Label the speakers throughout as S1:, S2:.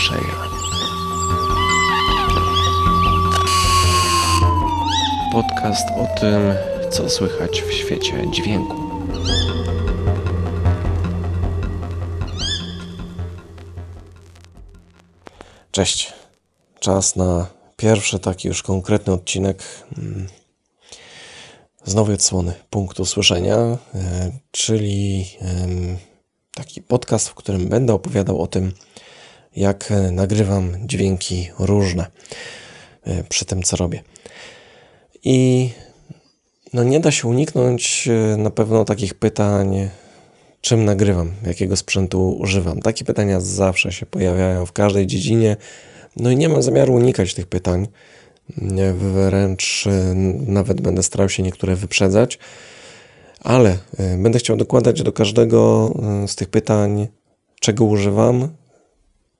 S1: słyszenia. Podcast o tym, co słychać w świecie dźwięku. Cześć. Czas na pierwszy taki już konkretny odcinek mm, z nowej odsłony punktu słyszenia, e, czyli taki podcast, w którym będę opowiadał o tym, jak nagrywam dźwięki różne e, przy tym, co robię. I no nie da się uniknąć e, na pewno takich pytań, czym nagrywam, jakiego sprzętu używam. Takie pytania zawsze się pojawiają w każdej dziedzinie. No i nie mam zamiaru unikać tych pytań. Wręcz e, nawet będę starał się niektóre wyprzedzać, ale będę chciał dokładać do każdego z tych pytań, czego używam,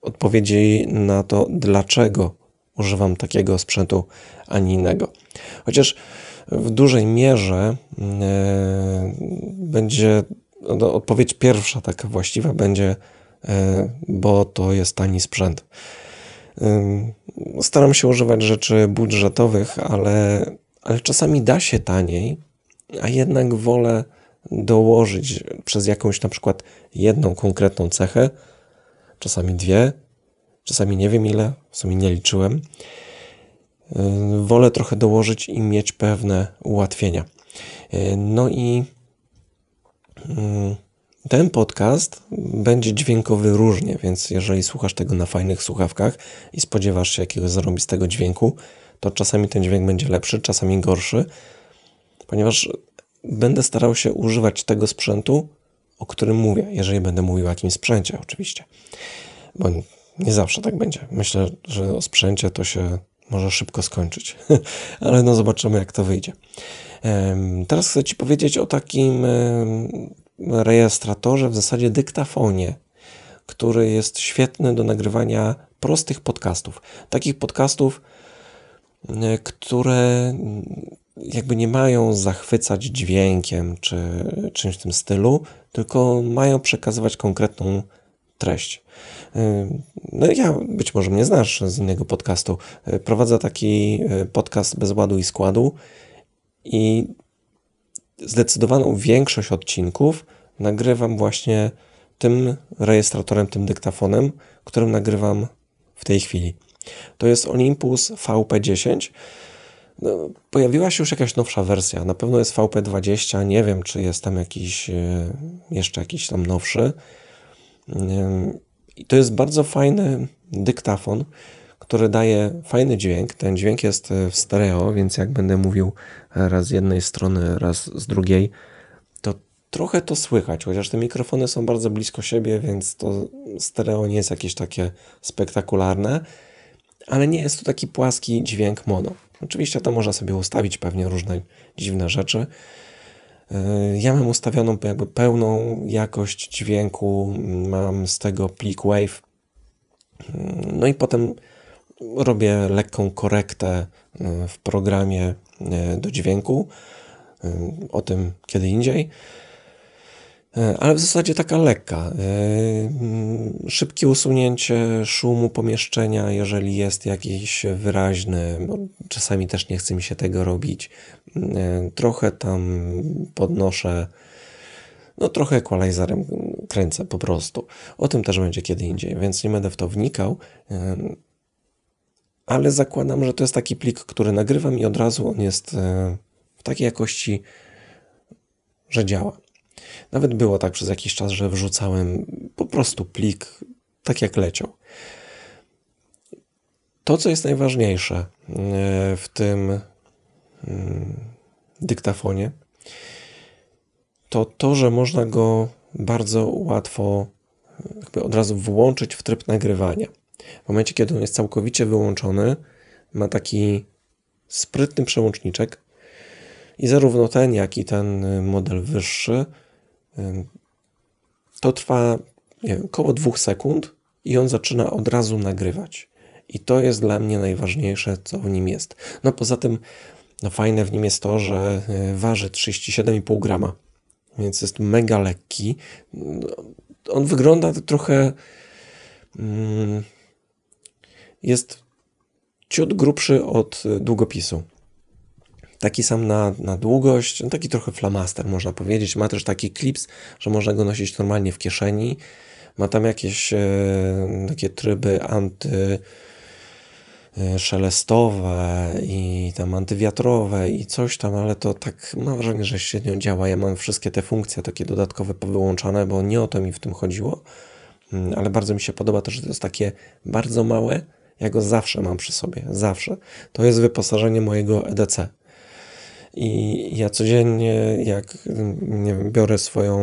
S1: odpowiedzi na to, dlaczego używam takiego sprzętu, a nie innego. Chociaż w dużej mierze e, będzie no, odpowiedź pierwsza, taka właściwa będzie, e, bo to jest tani sprzęt. E, staram się używać rzeczy budżetowych, ale, ale czasami da się taniej, a jednak wolę dołożyć przez jakąś na przykład jedną konkretną cechę, czasami dwie, czasami nie wiem ile, w sumie nie liczyłem. Yy, wolę trochę dołożyć i mieć pewne ułatwienia. Yy, no i yy, ten podcast będzie dźwiękowy różnie, więc jeżeli słuchasz tego na fajnych słuchawkach i spodziewasz się jakiegoś zarobistego dźwięku, to czasami ten dźwięk będzie lepszy, czasami gorszy, ponieważ będę starał się używać tego sprzętu, o którym mówię, jeżeli będę mówił o jakimś sprzęcie, oczywiście. Bo nie zawsze tak będzie. Myślę, że o sprzęcie to się może szybko skończyć, ale no zobaczymy, jak to wyjdzie. Teraz chcę Ci powiedzieć o takim rejestratorze, w zasadzie dyktafonie, który jest świetny do nagrywania prostych podcastów. Takich podcastów, które jakby nie mają zachwycać dźwiękiem czy czymś w tym stylu, tylko mają przekazywać konkretną treść. No ja, być może mnie znasz z innego podcastu, prowadzę taki podcast bez ładu i składu i zdecydowaną większość odcinków nagrywam właśnie tym rejestratorem, tym dyktafonem, którym nagrywam w tej chwili. To jest Olympus VP10. No, pojawiła się już jakaś nowsza wersja. Na pewno jest VP20. Nie wiem, czy jest tam jakiś e, jeszcze jakiś tam nowszy. I to jest bardzo fajny dyktafon, który daje fajny dźwięk. Ten dźwięk jest e, w stereo, więc jak będę mówił raz z jednej strony, raz z drugiej, to trochę to słychać, chociaż te mikrofony są bardzo blisko siebie, więc to stereo nie jest jakieś takie spektakularne, ale nie jest to taki płaski dźwięk mono. Oczywiście to można sobie ustawić pewnie różne dziwne rzeczy, E, ja mam ustawioną jakby pełną jakość dźwięku, mam z tego plik WAV. No i potem robię lekką korektę e, w programie do dźwięku. O tym kiedy indziej. E, ale w zasadzie taka lekka. E, mm, szybkie usunięcie szumu pomieszczenia, jeżeli jest jakiś wyraźny, bo czasami też nie chce mi się tego robić. E, trochę tam podnoszę, no trochę equalizerem kręcę po prostu. O tym też będzie kiedy indziej, więc nie będę w to wnikał. Ale zakładam, że to jest taki plik, który nagrywam i od razu on jest w takiej jakości, że działa. Nawet było tak przez jakiś czas, że wrzucałem po prostu plik tak jak leciał. To, co jest najważniejsze e, w tym mm, dyktafonie, to to, że można go bardzo łatwo jakby od razu włączyć w tryb nagrywania. W momencie, kiedy on jest całkowicie wyłączony, ma taki sprytny przełączniczek i zarówno ten, jak i ten model wyższy to trwa nie wiem, około dwóch sekund i on zaczyna od razu nagrywać. I to jest dla mnie najważniejsze, co w nim jest. No poza tym, no fajne w nim jest to, że e, waży 37,5 grama, więc jest mega lekki. No, on wygląda trochę. Mm, jest ciut grubszy od długopisu. Taki sam na, na długość, taki trochę flamaster można powiedzieć. Ma też taki klips, że można go nosić normalnie w kieszeni. Ma tam jakieś e, takie tryby anty e, szelestowe i tam antywiatrowe i coś tam, ale to tak mam wrażenie, że średnio działa. Ja mam wszystkie te funkcje takie dodatkowe powyłączane, bo nie o to mi w tym chodziło, mm, ale bardzo mi się podoba to, że to jest takie bardzo małe. Ja go zawsze mam przy sobie, zawsze. To jest wyposażenie mojego EDC. I ja codziennie, jak nie wiem, biorę swoją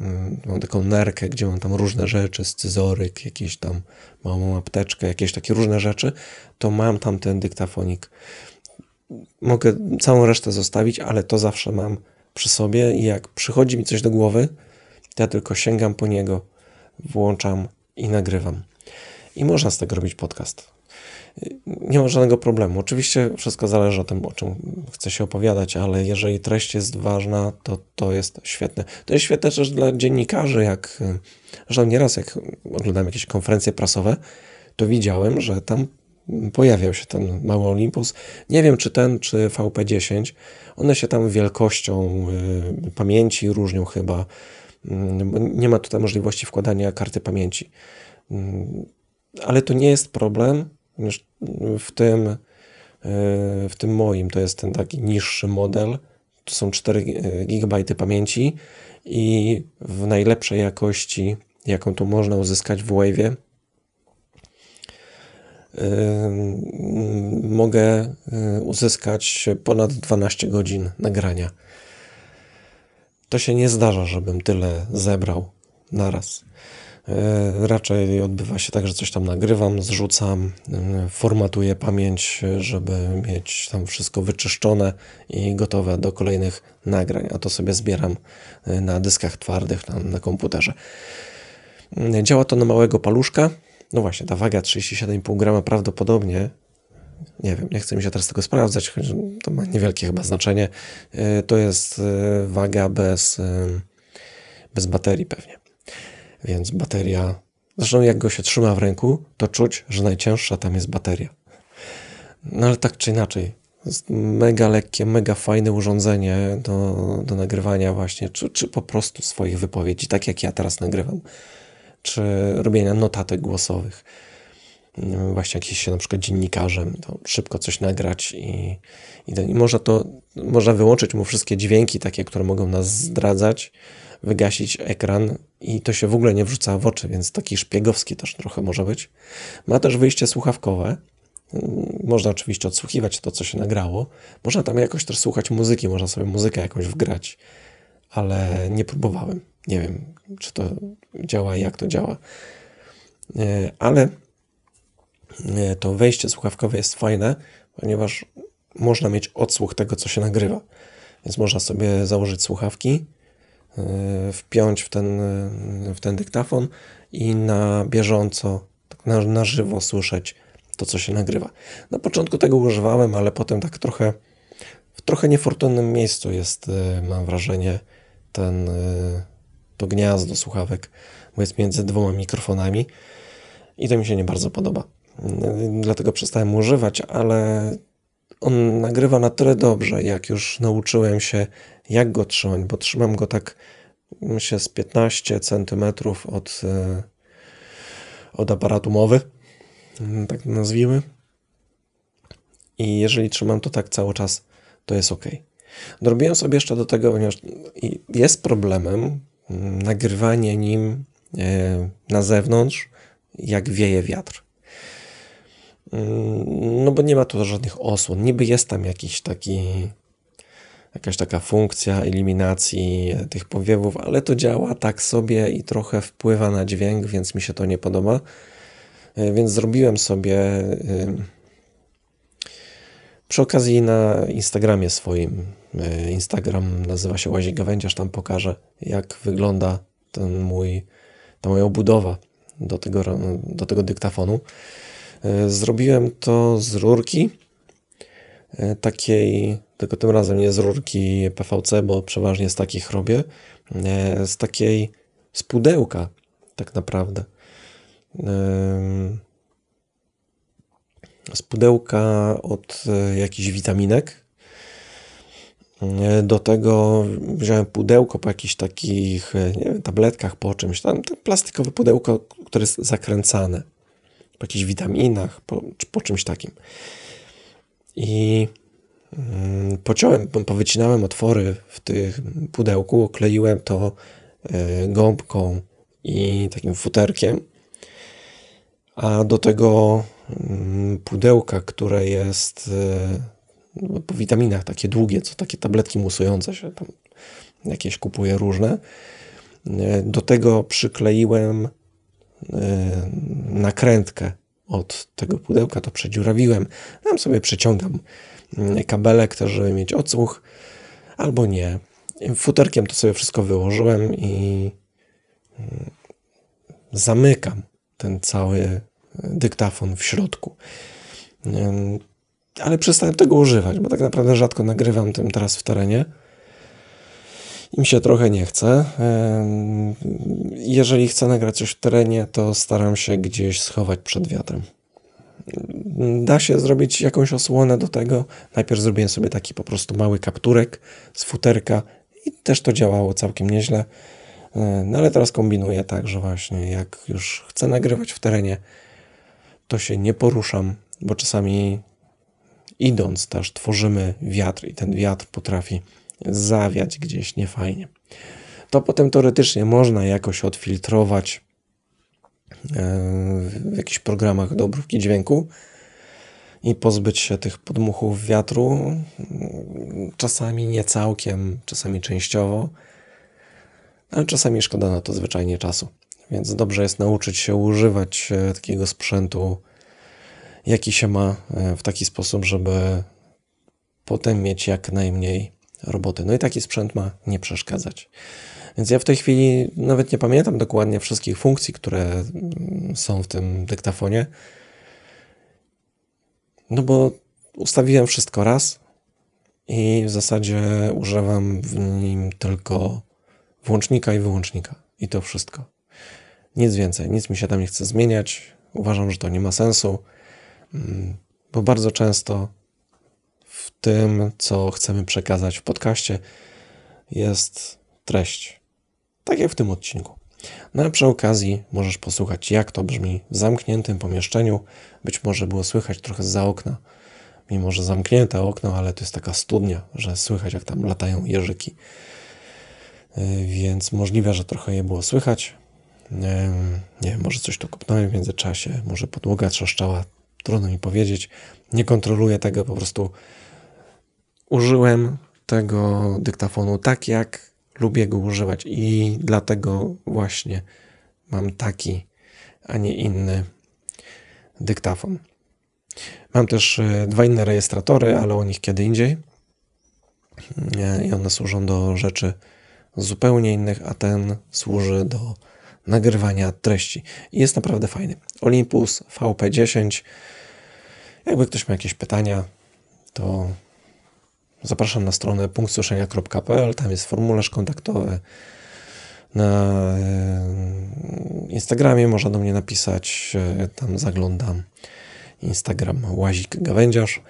S1: mm, mam taką nerkę, gdzie mam tam różne rzeczy, scyzoryk, jakieś tam małą apteczkę, jakieś takie różne rzeczy, to mam tam ten dyktafonik. Mogę całą resztę zostawić, ale to zawsze mam przy sobie i jak przychodzi mi coś do głowy, to ja tylko sięgam po niego, włączam i nagrywam. I można z tego robić podcast nie ma żadnego problemu. Oczywiście wszystko zależy o tym, o czym chce się opowiadać, ale jeżeli treść jest ważna, to to jest świetne. To jest świetne też dla dziennikarzy, jak zresztą nieraz jak oglądam jakieś konferencje prasowe, to widziałem, że tam pojawiał się ten mały Olympus. Nie wiem, czy ten, czy VP10. One się tam wielkością y, pamięci różnią chyba. Mm, nie ma tutaj możliwości wkładania karty pamięci. Mm, ale to nie jest problem, w tym, e, w tym moim to jest ten taki niższy model. To są 4 GB pamięci i w najlepszej jakości, jaką tu można uzyskać w Wave'ie, e, mogę e, uzyskać ponad 12 godzin nagrania. To się nie zdarza, żebym tyle zebrał naraz. E, raczej odbywa się tak, że coś tam nagrywam, zrzucam, e, formatuję pamięć, żeby mieć tam wszystko wyczyszczone i gotowe do kolejnych nagrań, a to sobie zbieram e, na dyskach twardych na, na komputerze. Działa to na małego paluszka. No właśnie, ta waga 37,5 grama prawdopodobnie nie wiem, nie chcę mi się teraz tego sprawdzać, choć to ma niewielkie chyba znaczenie. To jest waga bez, bez baterii pewnie. Więc bateria, zresztą jak go się trzyma w ręku, to czuć, że najcięższa tam jest bateria. No ale tak czy inaczej, mega lekkie, mega fajne urządzenie do, do nagrywania właśnie, czy, czy po prostu swoich wypowiedzi, tak jak ja teraz nagrywam, czy robienia notatek głosowych. Właśnie jakiś się na przykład dziennikarzem, to szybko coś nagrać i, i, i można to, można wyłączyć mu wszystkie dźwięki takie, które mogą nas zdradzać, wygasić ekran i to się w ogóle nie wrzuca w oczy, więc taki szpiegowski też trochę może być. Ma też wyjście słuchawkowe. Można oczywiście odsłuchiwać to, co się nagrało. Można tam jakoś też słuchać muzyki, można sobie muzykę jakąś wgrać, ale nie próbowałem. Nie wiem, czy to działa, jak to działa. E, ale e, to wejście słuchawkowe jest fajne, ponieważ można mieć odsłuch tego, co się nagrywa. Więc można sobie założyć słuchawki, wpiąć w ten, w ten dyktafon i na bieżąco, tak na, na żywo słyszeć to, co się nagrywa. Na początku tego używałem, ale potem tak trochę w trochę niefortunnym miejscu jest, e, mam wrażenie, ten, to gniazdo słuchawek, bo jest między dwoma mikrofonami i to mi się nie bardzo podoba. Dlatego przestałem używać, ale on nagrywa na tyle dobrze, jak już nauczyłem się, jak go trzymać, bo trzymam go tak, myślę, z 15 cm od, e, od aparatu mowy, tak nazwijmy. I jeżeli trzymam to tak cały czas, to jest ok. Dorobiłem sobie jeszcze do tego, ponieważ jest problemem mm, nagrywanie nim e, na zewnątrz, jak wieje wiatr. No bo nie ma tu żadnych osłon. Niby jest tam jakiś taki, jakaś taka funkcja eliminacji tych powiewów, ale to działa tak sobie i trochę wpływa na dźwięk, więc mi się to nie podoba. E, więc zrobiłem sobie przy okazji na Instagramie swoim. E, Instagram nazywa się Łazik Gawędziarz, tam pokażę jak wygląda ten mój, ta moja obudowa do tego, do tego dyktafonu. E, zrobiłem to z rurki, e, takiej, tylko tym razem nie z rurki PVC, bo przeważnie z takich robię, e, z takiej, z pudełka tak naprawdę. z pudełka od jakichś witaminek. Do tego wziąłem pudełko po jakichś takich nie wiem, tabletkach, po czymś tam, plastikowe pudełko, które jest zakręcane po jakichś witaminach, po, po czymś takim. I mm, pociąłem, powycinałem otwory w tym pudełku, okleiłem to e, gąbką i takim futerkiem, a do tego mm, pudełka, które jest e, po witaminach, takie długie, co takie tabletki musujące się, tam jakieś kupuję różne. E, do tego przykleiłem nakrętkę od tego pudełka, to przedziurawiłem. Tam sobie przeciągam mm, kabelek też, żeby mieć odsłuch, albo nie. Futerkiem to sobie wszystko wyłożyłem i mm, zamykam ten cały dyktafon w środku. Ale przestałem tego używać, bo tak naprawdę rzadko nagrywam tym teraz w terenie. Im się trochę nie chce. Jeżeli chcę nagrać coś w terenie, to staram się gdzieś schować przed wiatrem. Da się zrobić jakąś osłonę do tego. Najpierw zrobiłem sobie taki po prostu mały kapturek z futerka i też to działało całkiem nieźle. No ale teraz kombinuję tak, że właśnie jak już chcę nagrywać w terenie, to się nie poruszam, bo czasami idąc też tworzymy wiatr i ten wiatr potrafi zawiać gdzieś niefajnie. To potem teoretycznie można jakoś odfiltrować e, w jakichś programach do obróbki dźwięku i pozbyć się tych podmuchów wiatru. Czasami nie całkiem, czasami częściowo, ale czasami szkoda na to zwyczajnie czasu. Więc dobrze jest nauczyć się używać e, takiego sprzętu, jaki się ma, e, w taki sposób, żeby potem mieć jak najmniej roboty. No i taki sprzęt ma nie przeszkadzać. Więc ja w tej chwili nawet nie pamiętam dokładnie wszystkich funkcji, które mm, są w tym dyktafonie. No bo ustawiłem wszystko raz i w zasadzie używam w nim tylko włącznika i wyłącznika. I to wszystko. Nic więcej, nic mi się tam nie chce zmieniać. Uważam, że to nie ma sensu, mm, bo bardzo często w tym, co chcemy przekazać w podcaście, jest treść. Tak jak w tym odcinku. No a przy okazji możesz posłuchać, jak to brzmi w zamkniętym pomieszczeniu. Być może było słychać trochę za okna, mimo że zamknięte okno, ale to jest taka studnia, że słychać, jak tam latają jeżyki. Y, więc możliwe, że trochę je było słychać. Nie wiem, może coś tu kopnąłem w międzyczasie, może podłoga trzeszczała, trudno mi powiedzieć. Nie kontroluję tego, po prostu użyłem tego dyktafonu tak, jak lubię go używać i dlatego właśnie mam taki, a nie inny dyktafon. Mam też e, dwa inne rejestratory, ale o nich kiedy indziej. E, I one służą do rzeczy zupełnie innych, a ten służy do nagrywania treści. I jest naprawdę fajny. Olympus VP10. Jakby ktoś miał jakieś pytania, to Zapraszam na stronę punktsłyszenia.pl, tam jest formularz kontaktowy. Na e, Instagramie można do mnie napisać, e, tam zaglądam. Instagram Łazik Gawędziarz.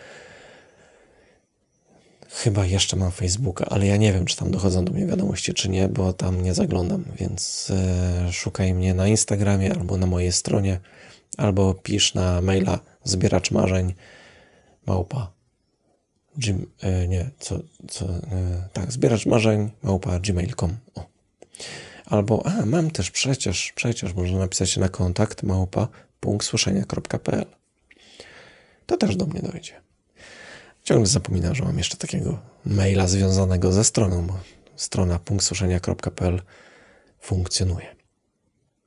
S1: Chyba jeszcze mam Facebooka, ale ja nie wiem, czy tam dochodzą do mnie wiadomości, czy nie, bo tam nie zaglądam, więc e, szukaj mnie na Instagramie albo na mojej stronie, albo pisz na maila zbieracz marzeń małpa Gym, e, nie, co, co, e, tak, zbieracz marzeń, małpa gmail.com. O. Albo, a, mam też przecież, przecież można napisać na kontakt małpa. To też do mnie dojdzie. Ciągle zapominam, że mam jeszcze takiego maila związanego ze stroną, bo strona punktsłyszenia.pl funkcjonuje.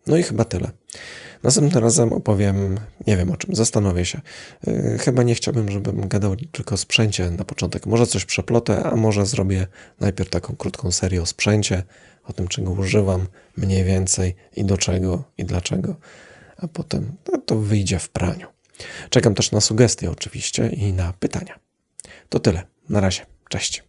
S1: No i chyba tyle. Następnym razem opowiem, nie wiem o czym, zastanowię się. Yy, chyba nie chciałbym, żebym gadał tylko o sprzęcie na początek. Może coś przeplotę, a może zrobię najpierw taką krótką serię o sprzęcie, o tym, czego używam mniej więcej i do czego i dlaczego, a potem no, to wyjdzie w praniu. Czekam też na sugestie oczywiście i na pytania. To tyle. Na razie. Cześć.